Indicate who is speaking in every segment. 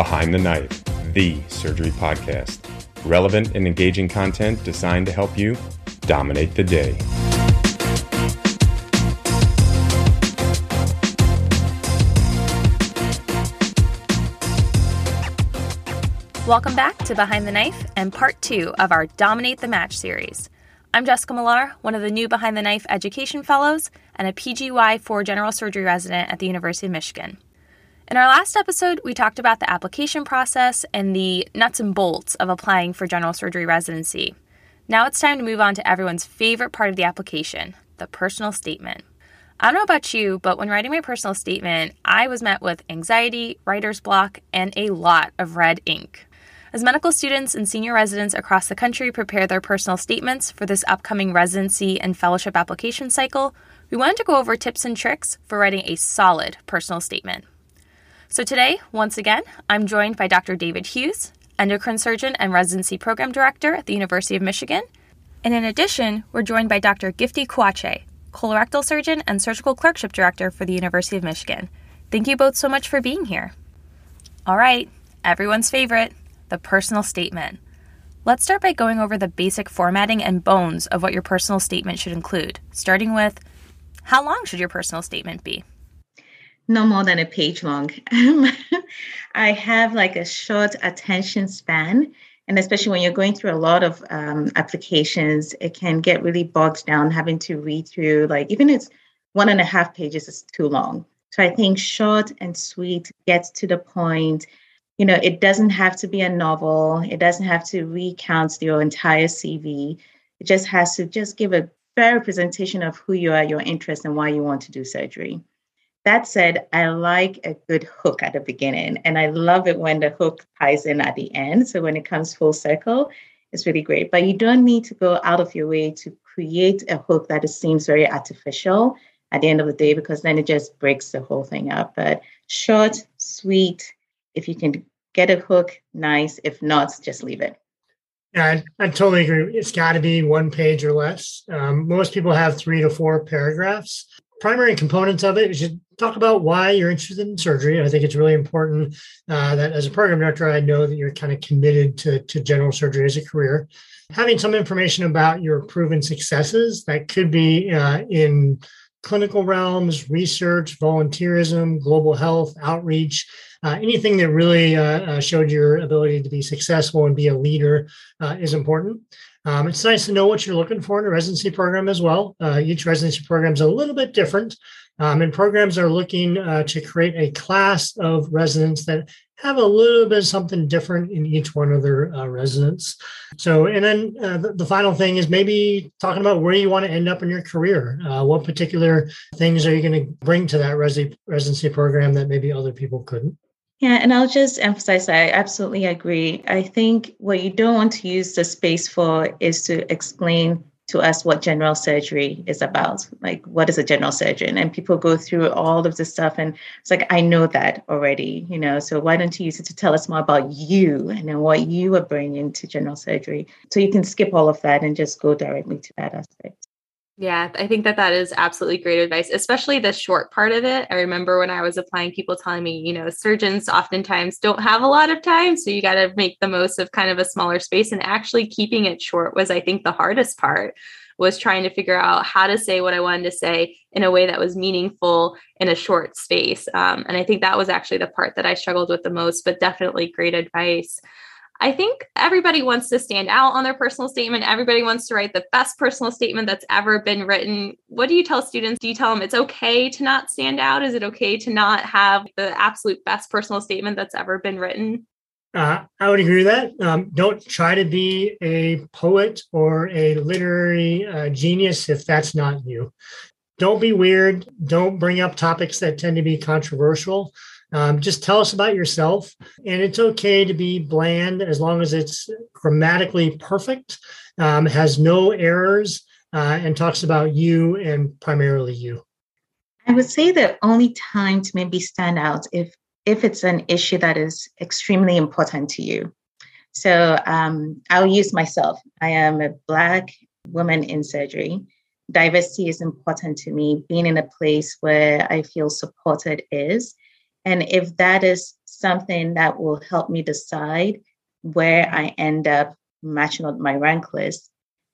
Speaker 1: Behind the Knife, the surgery podcast. Relevant and engaging content designed to help you dominate the day.
Speaker 2: Welcome back to Behind the Knife and part two of our Dominate the Match series. I'm Jessica Millar, one of the new Behind the Knife Education Fellows and a PGY 4 General Surgery resident at the University of Michigan. In our last episode, we talked about the application process and the nuts and bolts of applying for general surgery residency. Now it's time to move on to everyone's favorite part of the application the personal statement. I don't know about you, but when writing my personal statement, I was met with anxiety, writer's block, and a lot of red ink. As medical students and senior residents across the country prepare their personal statements for this upcoming residency and fellowship application cycle, we wanted to go over tips and tricks for writing a solid personal statement. So today, once again, I'm joined by Dr. David Hughes, endocrine surgeon and residency program director at the University of Michigan. And in addition, we're joined by Dr. Gifty Kwakye, colorectal surgeon and surgical clerkship director for the University of Michigan. Thank you both so much for being here. All right, everyone's favorite, the personal statement. Let's start by going over the basic formatting and bones of what your personal statement should include, starting with how long should your personal statement be?
Speaker 3: No more than a page long. I have like a short attention span. And especially when you're going through a lot of um, applications, it can get really bogged down having to read through, like, even it's one and a half pages is too long. So I think short and sweet gets to the point. You know, it doesn't have to be a novel, it doesn't have to recount your entire CV. It just has to just give a fair representation of who you are, your interests, and why you want to do surgery. That said, I like a good hook at the beginning, and I love it when the hook ties in at the end. So when it comes full circle, it's really great. But you don't need to go out of your way to create a hook that seems very artificial at the end of the day, because then it just breaks the whole thing up. But short, sweet, if you can get a hook, nice. If not, just leave it.
Speaker 4: Yeah, I, I totally agree. It's got to be one page or less. Um, most people have three to four paragraphs primary components of it. You should talk about why you're interested in surgery. I think it's really important uh, that as a program director, I know that you're kind of committed to, to general surgery as a career. Having some information about your proven successes that could be uh, in clinical realms, research, volunteerism, global health, outreach, uh, anything that really uh, uh, showed your ability to be successful and be a leader uh, is important. Um, it's nice to know what you're looking for in a residency program as well. Uh, each residency program is a little bit different, um, and programs are looking uh, to create a class of residents that have a little bit of something different in each one of their uh, residents. So, and then uh, the, the, final thing is maybe talking about where you want to end up in your career. Uh, what particular things are you going to bring to that resi- residency program that maybe other people couldn't?
Speaker 3: Yeah, and I'll just emphasize I absolutely agree. I think what you don't want to use the space for is to explain to us what general surgery is about. Like, what is a general surgeon? And people go through all of this stuff, and it's like, I know that already, you know. So, why don't you use it to tell us more about you and then what you are bringing to general surgery? So, you can skip all of that and just go directly to that aspect.
Speaker 2: Yeah, I think that that is absolutely great advice, especially the short part of it. I remember when I was applying, people telling me, you know, surgeons oftentimes don't have a lot of time. So you got to make the most of kind of a smaller space. And actually keeping it short was, I think, the hardest part was trying to figure out how to say what I wanted to say in a way that was meaningful in a short space. Um, and I think that was actually the part that I struggled with the most, but definitely great advice. I think everybody wants to stand out on their personal statement. Everybody wants to write the best personal statement that's ever been written. What do you tell students? Do you tell them it's okay to not stand out? Is it okay to not have the absolute best personal statement that's ever been written?
Speaker 4: Uh, I would agree with that. Um, don't try to be a poet or a literary uh, genius if that's not you don't be weird. Don't bring up topics that tend to be controversial. Um, just tell us about yourself. And it's okay to be bland as long as it's grammatically perfect, um, has no errors, uh, and talks about you and primarily you.
Speaker 3: I would say the only time to maybe stand out if if it's an issue that is extremely important to you. So um, I'll use myself. I am a Black woman in surgery. Diversity is important to me. Being in a place where I feel supported is. And if that is something that will help me decide where I end up matching up my rank list,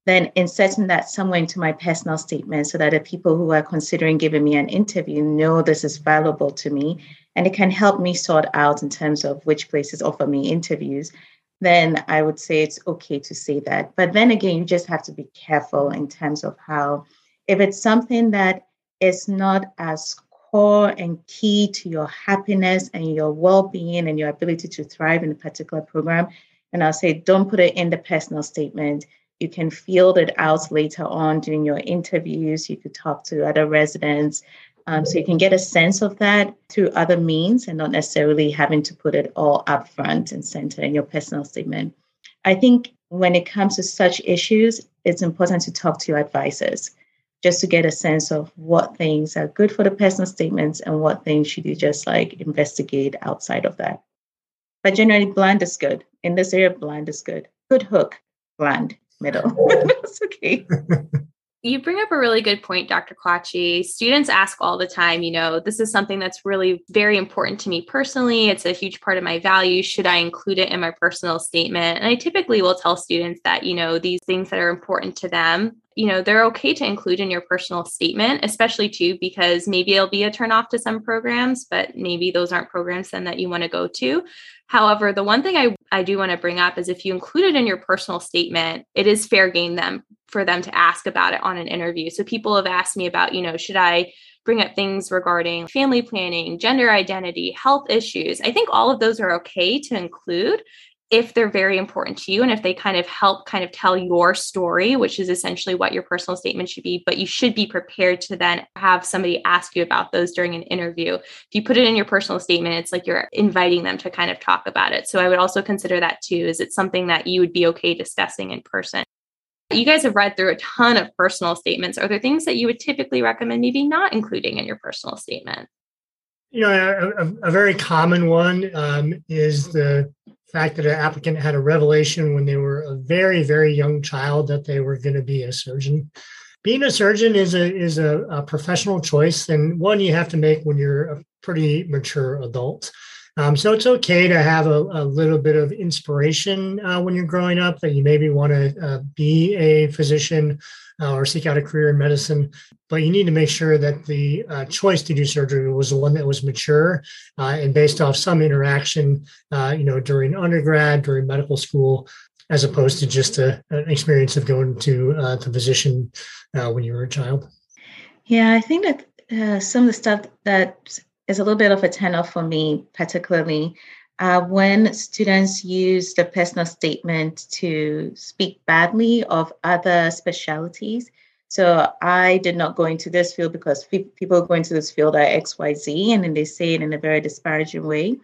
Speaker 3: then inserting that somewhere into my personal statement so that the people who are considering giving me an interview know this is valuable to me and it can help me sort out in terms of which places offer me interviews, then I would say it's okay to say that. But then again, you just have to be careful in terms of how, if it's something that is not as core and key to your happiness and your well being and your ability to thrive in a particular program, and I'll say, don't put it in the personal statement. You can field it out later on during your interviews. You could talk to other residents um, so you can get a sense of that through other means and not necessarily having to put it all up front and center in your personal statement. I think when it comes to such issues, it's important to talk to your advisors just to get a sense of what things are good for the personal statements and what things should you just like investigate outside of that. But generally, bland is good. In this area, bland is good. Good hook, bland, middle. That's okay.
Speaker 2: you bring up a really good point, Dr. Kwakye. Students ask all the time, you know, this is something that's really very important to me personally. It's a huge part of my value. Should I include it in my personal statement? And I typically will tell students that, you know, these things that are important to them, you know, they're okay to include in your personal statement, especially too, because maybe it'll be a turnoff to some programs, but maybe those aren't programs then that you want to go to. However, the one thing I, I do want to bring up is if you include it in your personal statement, it is fair game them for them to ask about it on an interview. So people have asked me about, you know, should I bring up things regarding family planning, gender identity, health issues? I think all of those are okay to include if they're very important to you and if they kind of help kind of tell your story which is essentially what your personal statement should be but you should be prepared to then have somebody ask you about those during an interview. If you put it in your personal statement it's like you're inviting them to kind of talk about it. So i would also consider that too is it something that you would be okay discussing in person? You guys have read through a ton of personal statements. Are there things that you would typically recommend maybe not including in your personal statement?
Speaker 4: You know a, a very common one um, is the fact that an applicant had a revelation when they were a very, very young child that they were going to be a surgeon. Being a surgeon is a is a, a, professional choice, and one you have to make when you're a pretty mature adult. Um, so it's okay to have a, a little bit of inspiration uh, when you're growing up that you maybe want to uh, be a physician uh, or seek out a career in medicine. But you need to make sure that the uh, choice to do surgery was the one that was mature uh, and based off some interaction, uh, you know, during undergrad, during medical school, as opposed to just a, an experience of going to the physician when you were a child.
Speaker 3: Yeah, I think that some of the stuff that is a little bit of a turn off for me, particularly uh, when students use the personal statement to speak badly of other specialties. So I did not go into this field because people go into this field are XYZ and then they say it in a very disparaging way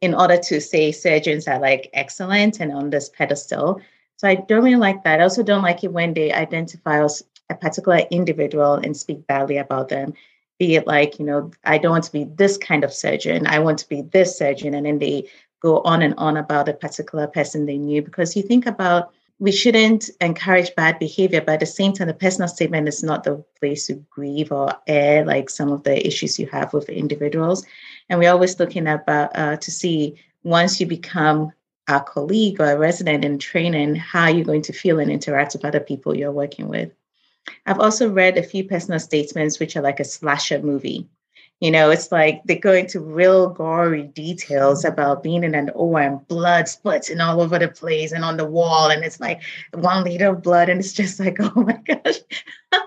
Speaker 3: in order to say surgeons are like excellent and on this pedestal. So I don't really like that. I also don't like it when they identify a particular individual and speak badly about them be it like, you know, I don't want to be this kind of surgeon, I want to be this surgeon. And then they go on and on about a particular person they knew. Because you think about, we shouldn't encourage bad behavior, but at the same time, the personal statement is not the place to grieve or air like some of the issues you have with individuals. And we're always looking about uh, to see once you become a colleague or a resident in training, how you're going to feel and interact with other people you're working with. I've also read a few personal statements which are like a slasher movie. You know, it's like they go into real gory details about being in an OR and blood splitting all over the place and on the wall. And it's like one liter of blood. And it's just like, oh my gosh.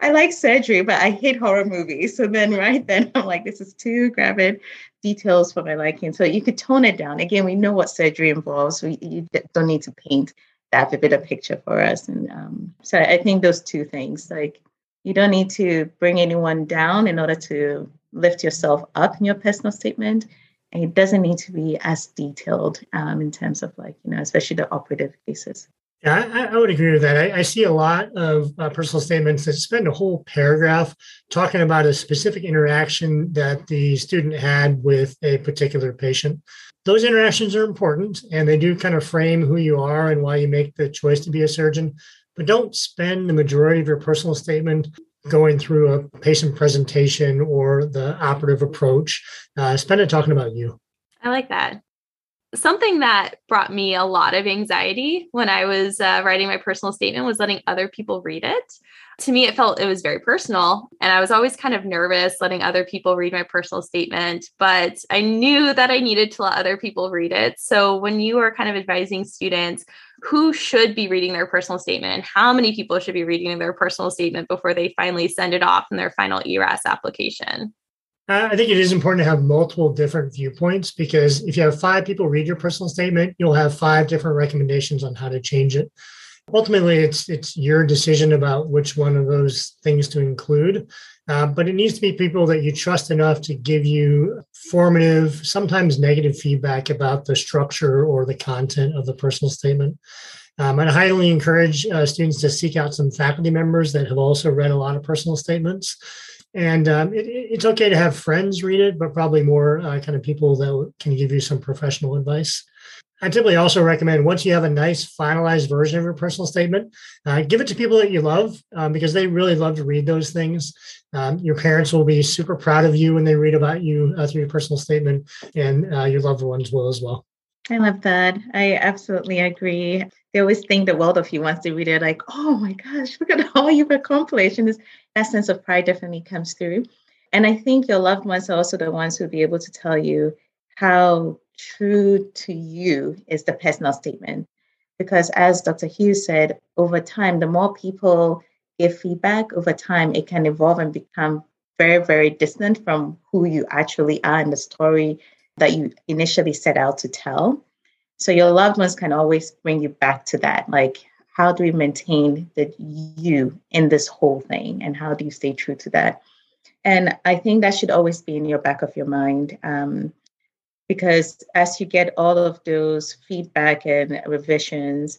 Speaker 3: I like surgery, but I hate horror movies. So then, right then, I'm like, this is too graphic details for my liking. So you could tone it down. Again, we know what surgery involves. We you don't need to paint that vivid a picture for us. And um, so I think those two things, like You don't need to bring anyone down in order to lift yourself up in your personal statement. And it doesn't need to be as detailed um, in terms of like, you know, especially the operative cases.
Speaker 4: Yeah, I, I, would agree with that. I, I see a lot of uh, personal statements that spend a whole paragraph talking about a specific interaction that the student had with a particular patient. Those interactions are important and they do kind of frame who you are and why you make the choice to be a surgeon. But don't spend the majority of your personal statement going through a patient presentation or the operative approach. Uh, spend it talking about you.
Speaker 2: I like that something that brought me a lot of anxiety when I was uh, writing my personal statement was letting other people read it. To me, it felt it was very personal. And I was always kind of nervous letting other people read my personal statement, but I knew that I needed to let other people read it. So when you are kind of advising students who should be reading their personal statement and how many people should be reading their personal statement before they finally send it off in their final ERAS application?
Speaker 4: I think it is important to have multiple different viewpoints because if you have five people read your personal statement, you'll have five different recommendations on how to change it. Ultimately, it's it's your decision about which one of those things to include, uh, but it needs to be people that you trust enough to give you formative, sometimes negative feedback about the structure or the content of the personal statement. Um, I'd highly encourage uh, students to seek out some faculty members that have also read a lot of personal statements and um, it, it's okay to have friends read it, but probably more uh, kind of people that can give you some professional advice. I typically also recommend once you have a nice finalized version of your personal statement, uh, give it to people that you love um, because they really love to read those things. Um, your parents will be super proud of you when they read about you uh, through your personal statement, and uh, your loved ones will as well.
Speaker 3: I love that. I absolutely agree. They always think the world of you once they read it, like, oh my gosh, look at all you've accomplished. And this, that sense of pride definitely comes through. And I think your loved ones are also the ones who'll be able to tell you how true to you is the personal statement. Because as Dr. Hughes said, over time, the more people give feedback, over time, it can evolve and become very, very distant from who you actually are and the story that you initially set out to tell. So your loved ones can always bring you back to that. Like, how do we maintain the you in this whole thing? And how do you stay true to that? And I think that should always be in your back of your mind. Um, because as you get all of those feedback and revisions,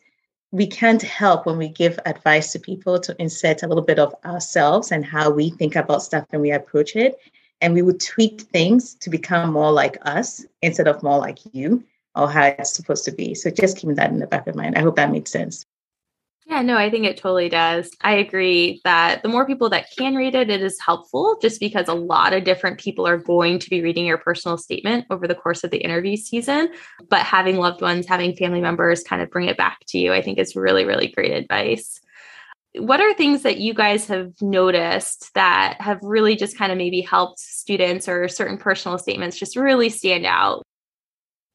Speaker 3: we can't help when we give advice to people to insert a little bit of ourselves and how we think about stuff and we approach it and we would tweak things to become more like us instead of more like you or how it's supposed to be. So just keeping that in the back of mind. I hope that makes sense.
Speaker 2: Yeah, no, I think it totally does. I agree that the more people that can read it, it is helpful just because a lot of different people are going to be reading your personal statement over the course of the interview season. But having loved ones, having family members kind of bring it back to you, I think is really, really great advice what are things that you guys have noticed that have really just kind of maybe helped students or certain personal statements just really stand out?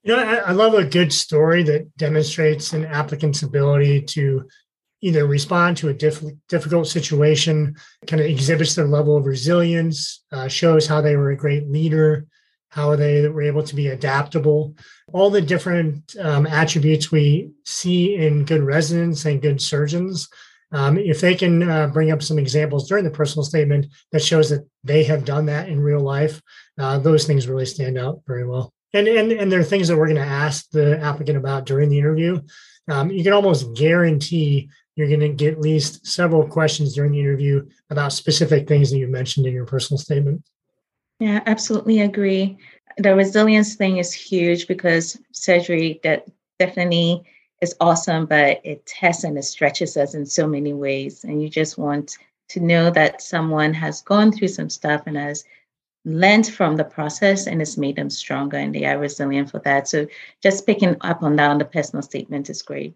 Speaker 4: You know, I, I love a good story that demonstrates an applicant's ability to either respond to a diff- difficult situation, kind of exhibits their level of resilience, uh, shows how they were a great leader, how they were able to be adaptable, all the different um, attributes we see in good residents and good surgeons um, if they can uh, bring up some examples during the personal statement that shows that they have done that in real life, uh, those things really stand out very well. And and and there are things that we're going to ask the applicant about during the interview. Um, you can almost guarantee you're going to get at least several questions during the interview about specific things that you mentioned in your personal statement.
Speaker 3: Yeah, absolutely agree. The resilience thing is huge because surgery that definitely is awesome, but it tests and it stretches us in so many ways. And you just want to know that someone has gone through some stuff and has learned from the process and it's made them stronger and they are resilient for that. So just picking up on that on the personal statement is great.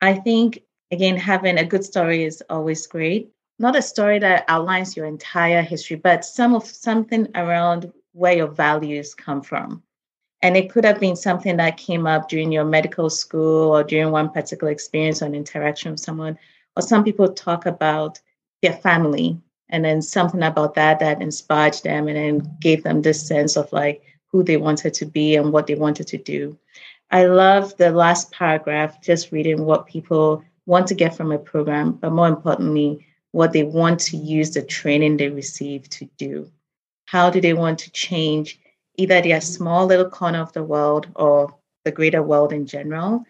Speaker 3: I think again having a good story is always great. Not a story that outlines your entire history, but some of something around where your values come from. And it could have been something that came up during your medical school or during one particular experience or an interaction with someone. Or some people talk about their family and then something about that that inspired them and then gave them this sense of like who they wanted to be and what they wanted to do. I love the last paragraph, just reading what people want to get from a program, but more importantly, what they want to use the training they receive to do. How do they want to change either their small little corner of the world or the greater world in general?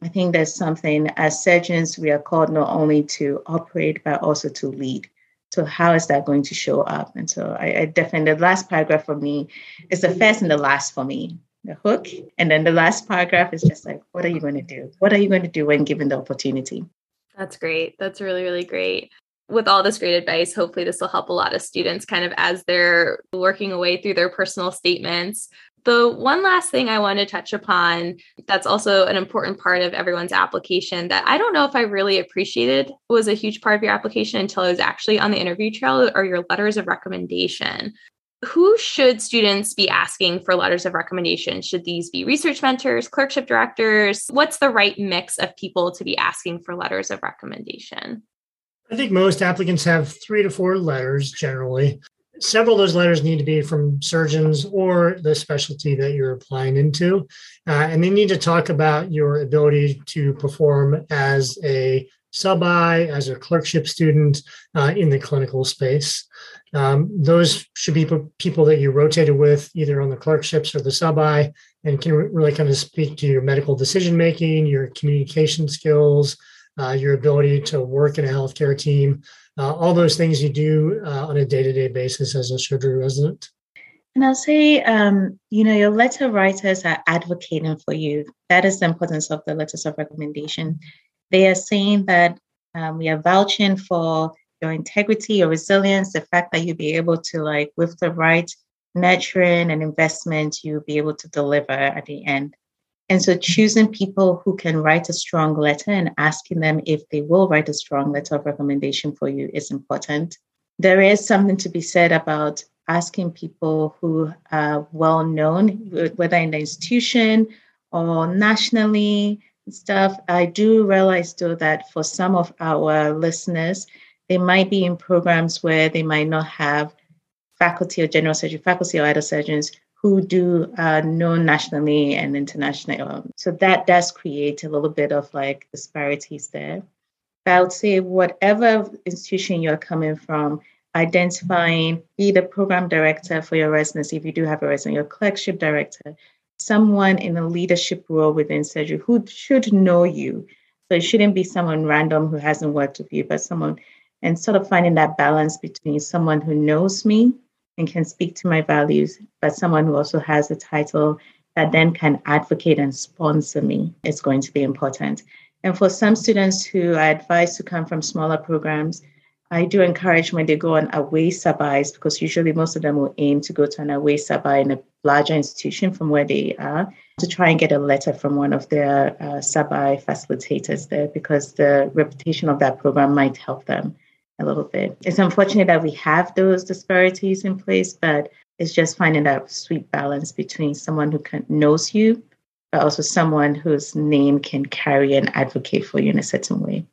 Speaker 3: I think there's something as surgeons, we are called not only to operate, but also to lead. So, how is that going to show up? And so, I, I definitely, the last paragraph for me is the first and the last for me the hook. And then the last paragraph is just like, what are you going to do? What are you going to do when given the opportunity?
Speaker 2: That's great. That's really, really great with all this great advice, hopefully this will help a lot of students kind of as they're working away through their personal statements. The one last thing I want to touch upon that's also an important part of everyone's application that I don't know if I really appreciated was a huge part of your application until I was actually on the interview trail or your letters of recommendation. Who should students be asking for letters of recommendation? Should these be research mentors, clerkship directors? What's the right mix of people to be asking for letters of recommendation?
Speaker 4: I think most applicants have three to four letters generally. Several of those letters need to be from surgeons or the specialty that you're applying into. Uh, and they need to talk about your ability to perform as a sub-I, as a clerkship student uh, in the clinical space. Um, those should be people that you rotated with either on the clerkships or the sub-I and can really kind of speak to your medical decision making, your communication skills, uh, your ability to work in a healthcare team, uh, all those things you do uh, on a day to day basis as a surgery resident.
Speaker 3: And I'll say, um, you know, your letter writers are advocating for you. That is the importance of the letters of recommendation. They are saying that um, we are vouching for your integrity, your resilience, the fact that you'll be able to, like, with the right nurturing and investment, you'll be able to deliver at the end. And so mm-hmm. choosing people who can write a strong letter and asking them if they will write a strong letter of recommendation for you is important. There is something to be said about asking people who are well known, whether in the institution or nationally and stuff. I do realize though that for some of our listeners, they might be in programs where they might not have faculty or general surgery faculty or other surgeons who do uh, know nationally and internationally. Um, so that does create a little bit of like disparities there. But I would say whatever institution you're coming from, identifying be the program director for your residency, if you do have a resident, your clerkship director, someone in a leadership role within surgery who should know you. So it shouldn't be someone random who hasn't worked with you, but someone and sort of finding that balance between someone who knows me and can speak to my values, but someone who also has a title that then can advocate and sponsor me is going to be important. And for some students who I advise to come from smaller programs, I do encourage when they go on away sub-Is, because usually most of them will aim to go to an away sub-I in a larger institution from where they are, to try and get a letter from one of their uh, facilitators there, because the reputation of that program might help them a little bit. It's unfortunate that we have those disparities in place, but it's just finding that sweet balance between someone who can, knows you, but also someone whose name can carry and advocate for you in a certain way.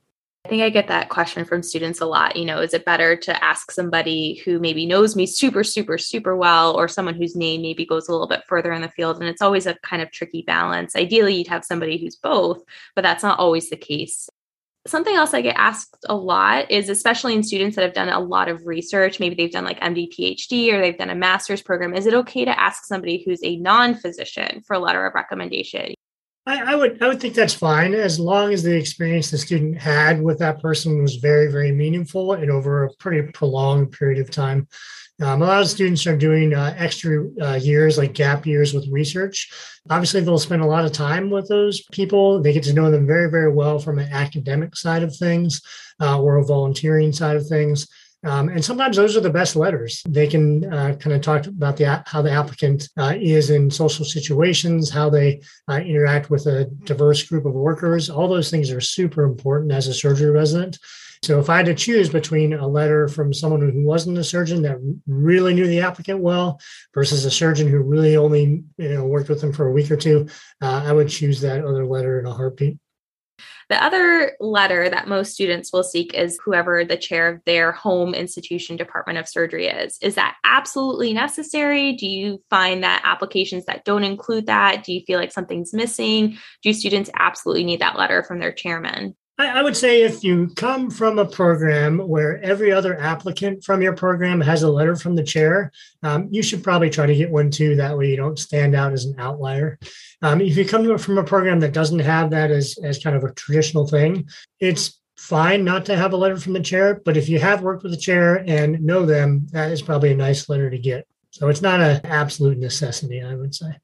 Speaker 2: I think I get that question from students a lot. You know, is it better to ask somebody who maybe knows me super, super, super well, or someone whose name maybe goes a little bit further in the field? And it's always a kind of tricky balance. Ideally, you'd have somebody who's both, but that's not always the case something else I get asked a lot is, especially in students that have done a lot of research, maybe they've done like MD, PhD, or they've done a master's program. Is it okay to ask somebody who's a non-physician for a letter of recommendation?
Speaker 4: I, I, would I would think that's fine as long as the experience the student had with that person was very very meaningful and over a pretty prolonged period of time. Um, a lot of students are doing uh, extra uh, years, like gap years with research. Obviously, they'll spend a lot of time with those people. They get to know them very, very well from an academic side of things uh, or a volunteering side of things. Um, and sometimes those are the best letters. They can uh, kind of talk about the how the applicant uh, is in social situations, how they uh, interact with a diverse group of workers. All those things are super important as a surgery resident. So if I had to choose between a letter from someone who wasn't a surgeon that really knew the applicant well versus a surgeon who really only you know worked with them for a week or two, uh, I would choose that other letter in a heartbeat.
Speaker 2: The other letter that most students will seek is whoever the chair of their home institution department of surgery is. Is that absolutely necessary? Do you find that applications that don't include that, do you feel like something's missing? Do students absolutely need that letter from their chairman?
Speaker 4: I, I would say if you come from a program where every other applicant from your program has a letter from the chair, um, you should probably try to get one too. That way you don't stand out as an outlier. Um, if you come from a program that doesn't have that as, as kind of a traditional thing, it's fine not to have a letter from the chair. But if you have worked with the chair and know them, that is probably a nice letter to get. So it's not an absolute necessity, I would say.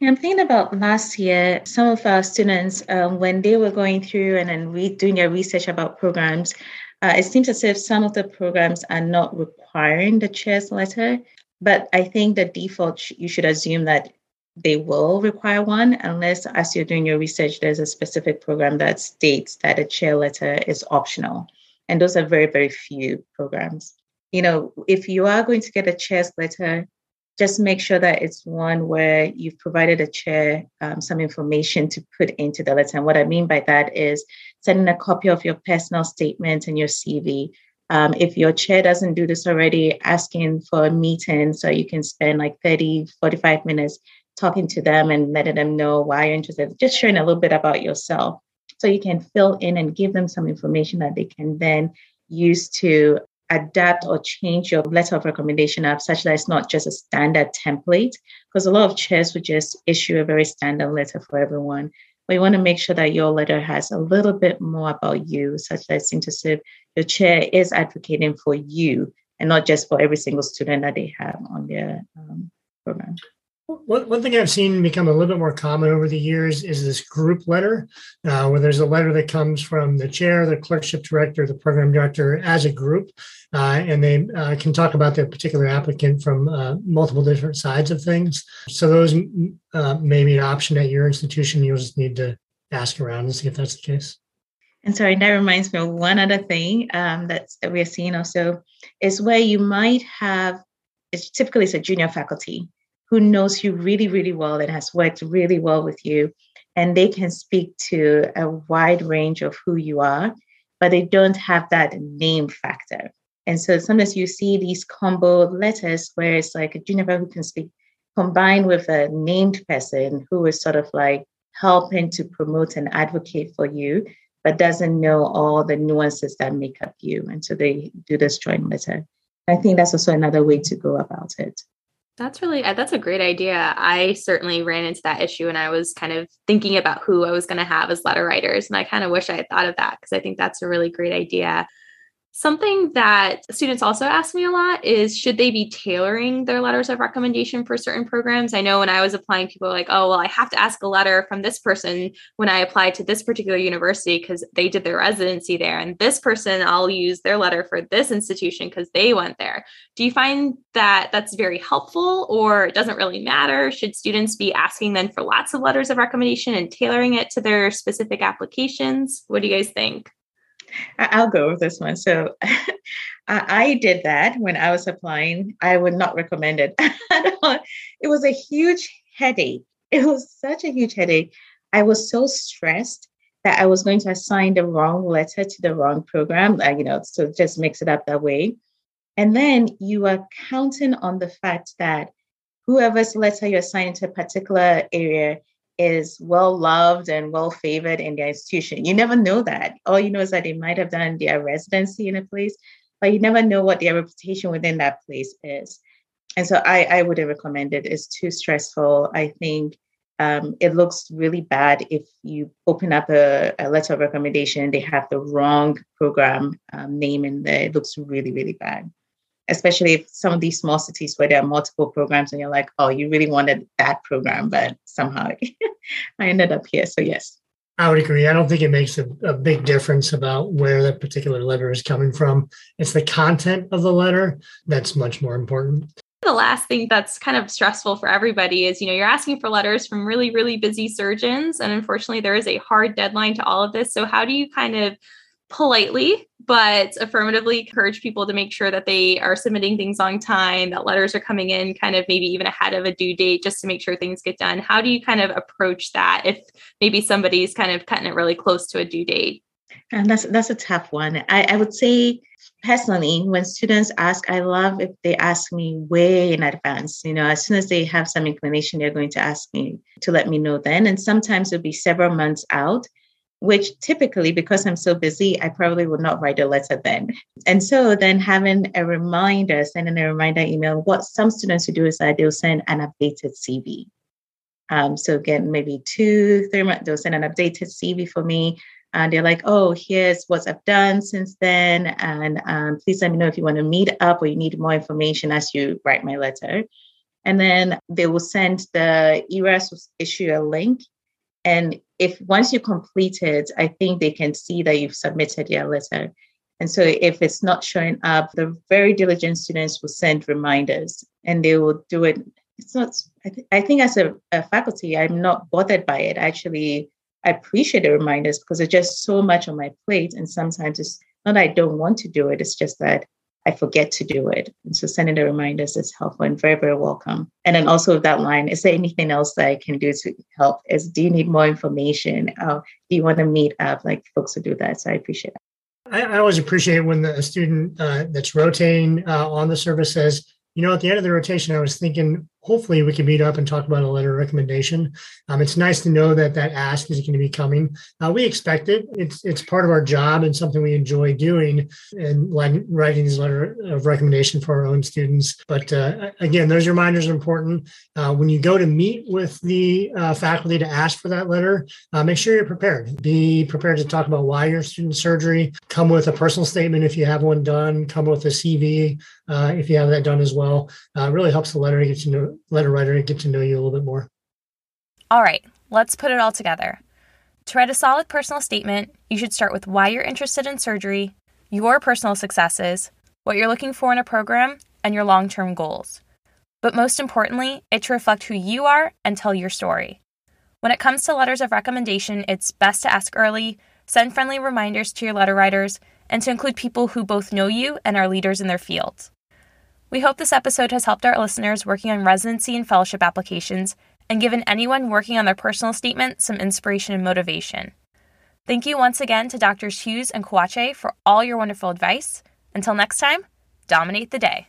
Speaker 3: I'm thinking about last year, some of our students, um, when they were going through and then re- doing their research about programs, uh, it seems as if some of the programs are not requiring the chair's letter. But I think the default, you should assume that they will require one unless, as you're doing your research, there's a specific program that states that a chair letter is optional. And those are very, very few programs. You know, if you are going to get a chair's letter, just make sure that it's one where you've provided a chair um, some information to put into the letter. And what I mean by that is sending a copy of your personal statement and your CV. Um, if your chair doesn't do this already, asking for a meeting so you can spend like 30, 45 minutes talking to them and letting them know why you're interested, just sharing a little bit about yourself. So you can fill in and give them some information that they can then use to adapt or change your letter of recommendation up such that it's not just a standard template because a lot of chairs would just issue a very standard letter for everyone. But you want to make sure that your letter has a little bit more about you such that it seems as your chair is advocating for you and not just for every single student that they have on their um, program
Speaker 4: one, one thing I've seen become a little bit more common over the years is this group letter, uh, where there's a letter that comes from the chair, the clerkship director, the program director as a group, uh, and they uh, can talk about their particular applicant from uh, multiple different sides of things. So those uh, may be an option at your institution. You'll just need to ask around and see if that's the case.
Speaker 3: And sorry, that reminds me of one other thing um, that we're seeing also is where you might have, it's typically it's a junior faculty who knows you really, really well and has worked really well with you. And they can speak to a wide range of who you are, but they don't have that name factor. And so sometimes you see these combo letters where it's like a junior who can speak combined with a named person who is sort of like helping to promote and advocate for you, but doesn't know all the nuances that make up you. And so they do this joint letter. I think that's also another way to go about it.
Speaker 2: That's really uh, that's a great idea. I certainly ran into that issue and I was kind of thinking about who I was going to have as letter writers and I kind of wish I had thought of that because I think that's a really great idea. Something that students also ask me a lot is should they be tailoring their letters of recommendation for certain programs? I know when I was applying, people were like, oh, well, I have to ask a letter from this person when I apply to this particular university because they did their residency there. And this person, I'll use their letter for this institution because they went there. Do you find that that's very helpful or it doesn't really matter? Should students be asking then for lots of letters of recommendation and tailoring it to their specific applications? What do you guys think?
Speaker 3: I'll go with this one. So I did that when I was applying. I would not recommend it. it was a huge headache. It was such a huge headache. I was so stressed that I was going to assign the wrong letter to the wrong program. You know, so just mix it up that way. And then you are counting on the fact that whoever's letter you're assigning to a particular area is well loved and well favored in their institution. You never know that. All you know is that they might have done their residency in a place, but you never know what their reputation within that place is. And so I, I wouldn't recommend it. It's too stressful. I think um, it looks really bad if you open up a, a, letter of recommendation, they have the wrong program um, name in there. It looks really, really bad especially if some of these small cities where there are multiple programs and you're like, oh, you really wanted that program, but somehow I ended up here. So, yes.
Speaker 4: I would agree. I don't think it makes a, a big difference about where that particular letter is coming from. It's the content of the letter that's much more important.
Speaker 2: The last thing that's kind of stressful for everybody is, you know, you're asking for letters from really, really busy surgeons. And unfortunately, there is a hard deadline to all of this. So, how do you kind of politely but affirmatively encourage people to make sure that they are submitting things on time that letters are coming in kind of maybe even ahead of a due date just to make sure things get done. How do you kind of approach that if maybe somebody's kind of cutting it really close to a due date?
Speaker 3: And that's that's a tough one. I, I would say personally when students ask i love if they ask me way in advance. You know as soon as they have some inclination they're going to ask me to let me know then. And sometimes it'll be several months out which typically, because I'm so busy, I probably would not write a letter then. And so then having a reminder, sending a reminder email, what some students who do is that they'll send an updated CV. Um, so again, maybe two, three months, they'll send an updated CV for me. And they're like, oh, here's what I've done since then. And um, please let me know if you want to meet up or you need more information as you write my letter. And then they will send the ERAS issue a link. And if once you complete it, I think they can see that you've submitted your letter. And so if it's not showing up, the very diligent students will send reminders and they will do it. It's not, I, th- I think as a, a faculty, I'm not bothered by it. Actually, I appreciate the reminders because there's just so much on my plate. And sometimes it's not I don't want to do it, it's just that I forget to do it. And so sending the reminders is helpful and very, very welcome. And then also with that line, is there anything else that I can do to help? Is do you need more information? Oh, do you want to meet up? Like folks to do that. So I appreciate it.
Speaker 4: I, I always appreciate when the student uh, that's rotating uh, on the service says, you know, at the end of the rotation, I was thinking hopefully we can meet up and talk about a letter of recommendation. Um, it's nice to know that that ask is going to be coming. Uh, we expect it. It's it's part of our job and something we enjoy doing and writing these letter of recommendation for our own students. But uh, again, those reminders are important. Uh, when you go to meet with the uh, faculty to ask for that letter, uh, make sure you're prepared. Be prepared to talk about why you're student surgery. Come with a personal statement if you have one done. Come with a CV uh, if you have that done as well. really helps the letter to get to know letter writer get to know you a little bit more.
Speaker 2: All right, let's put it all together. To write a solid personal statement, you should start with why you're interested in surgery, your personal successes, what you're looking for in a program, and your long term goals. But most importantly, it should reflect who you are and tell your story. When it comes to letters of recommendation, it's best to ask early, send friendly reminders to your letter writers, and to include people who both know you and are leaders in their fields. We hope this episode has helped our listeners working on residency and fellowship applications and given anyone working on their personal statement some inspiration and motivation. Thank you once again to Drs. Hughes and Kwakye for all your wonderful advice. Until next time, dominate the day.